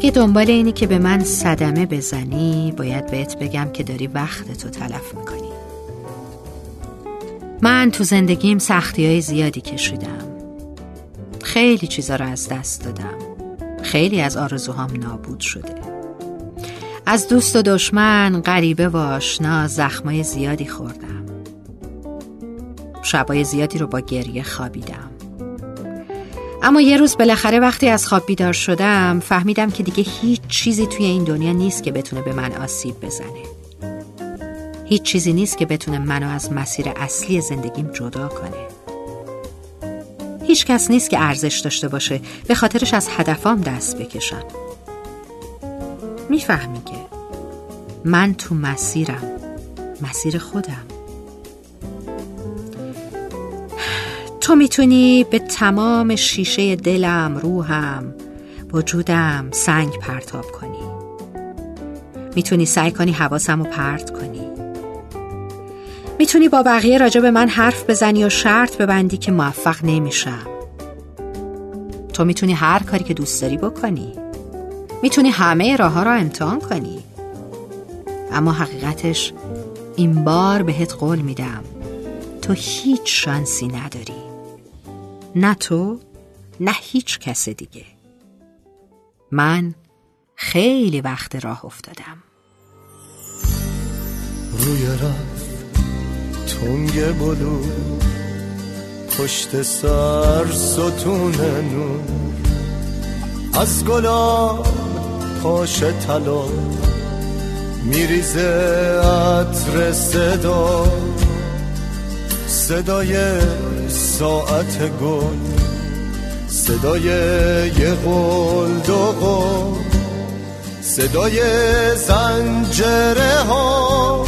اگه دنبال اینی که به من صدمه بزنی باید بهت بگم که داری وقت تو تلف می‌کنی. من تو زندگیم سختی های زیادی کشیدم. خیلی چیزا رو از دست دادم. خیلی از آرزوهام نابود شده. از دوست و دشمن غریبه و آشنا زخمای زیادی خوردم. شبای زیادی رو با گریه خوابیدم. اما یه روز بالاخره وقتی از خواب بیدار شدم فهمیدم که دیگه هیچ چیزی توی این دنیا نیست که بتونه به من آسیب بزنه. هیچ چیزی نیست که بتونه منو از مسیر اصلی زندگیم جدا کنه. هیچ کس نیست که ارزش داشته باشه به خاطرش از هدفام دست بکشم. می‌فهمی که من تو مسیرم مسیر خودم. تو می‌تونی به تمام شیشه دلم روحم وجودم سنگ پرتاب کنی. می‌تونی سعی کنی حواسم رو پرت کنی. می‌تونی با بقیه راجع به من حرف بزنی و شرط ببندی که موفق نمیشم. تو می‌تونی هر کاری که دوست داری بکنی. می‌تونی همه راه ها را امتحان کنی. اما حقیقتش این بار بهت قول میدم. تو هیچ شانسی نداری. نه تو نه هیچ کس دیگه. من خیلی وقت راه افتادم. روی رفت تنگ بلو پشت سر ستون نور. از گلاب پاش طلا میریزه عطر صدا. صدای ساعت گل صدای یه قول صدای زنجره ها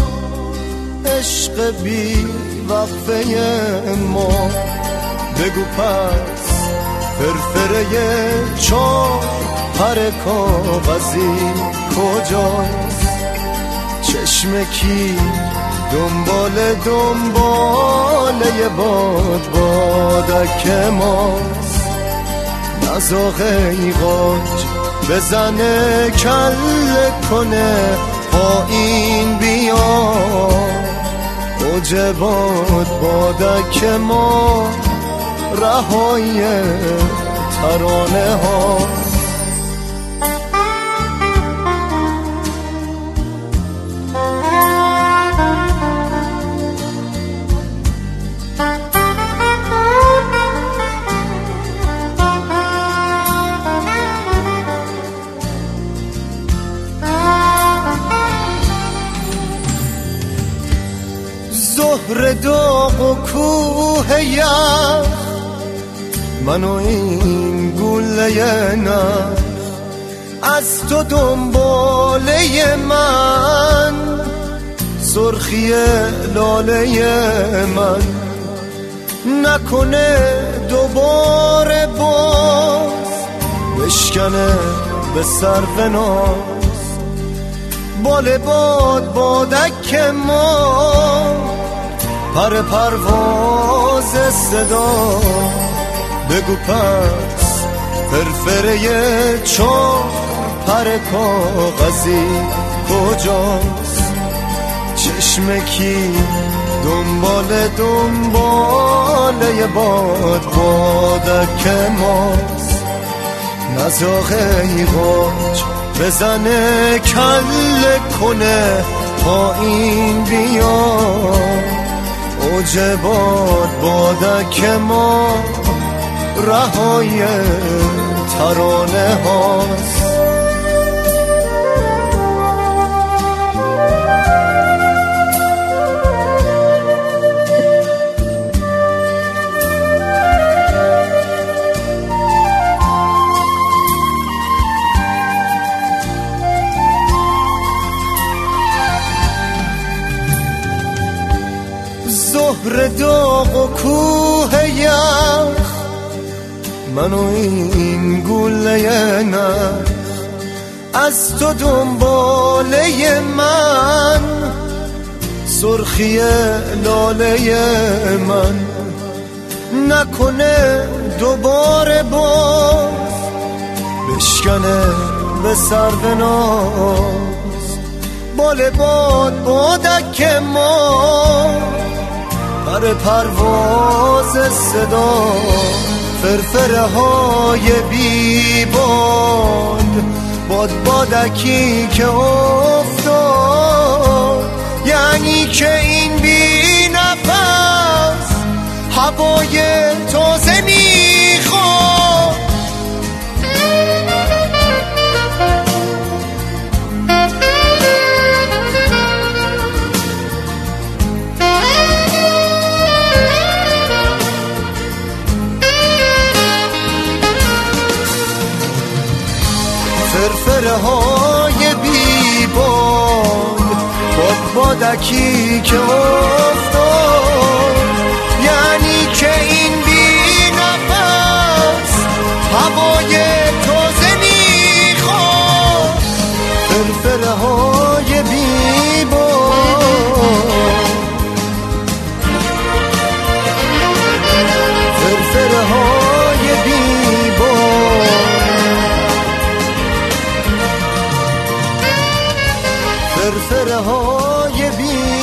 عشق بی وقفه ما. بگو پس فرفره چار پر کاغذی کجاست؟ چشم کی دنبال دنبال یه باد بادک ماست. نزاق ایقاج بزنه کل کنه پایین بیا. اوج باد بادک ما رهای ترانه ها. ظهر داغ و کوه یخ. منو این گله نه از تو دنباله من. سرخی لاله من. نکنه دوباره باز. بشکنه به سر ناز بال باد بادک ما. پر پرواز صدا. بگو پس فرفره چون پر کاغذی کجاست؟ چشم کی دنبال دنبال یه باد بادک ماست؟ نزاق ایغاج بزنه کل کنه پایین بیاد. اوج باد بادک ما رهای ترانه هاست. ظهر داغ و کوه یخ. منو این گله نه از تو دنباله من. سرخی لاله من. نکنه دوباره باز. بشکنه به سر ناز بال باد بادک ما. بر پرواز صدا فرفره های بی باد. باد بادکی که افتاد یعنی که این بی نفس هوای باد بادکی که سرسره های بی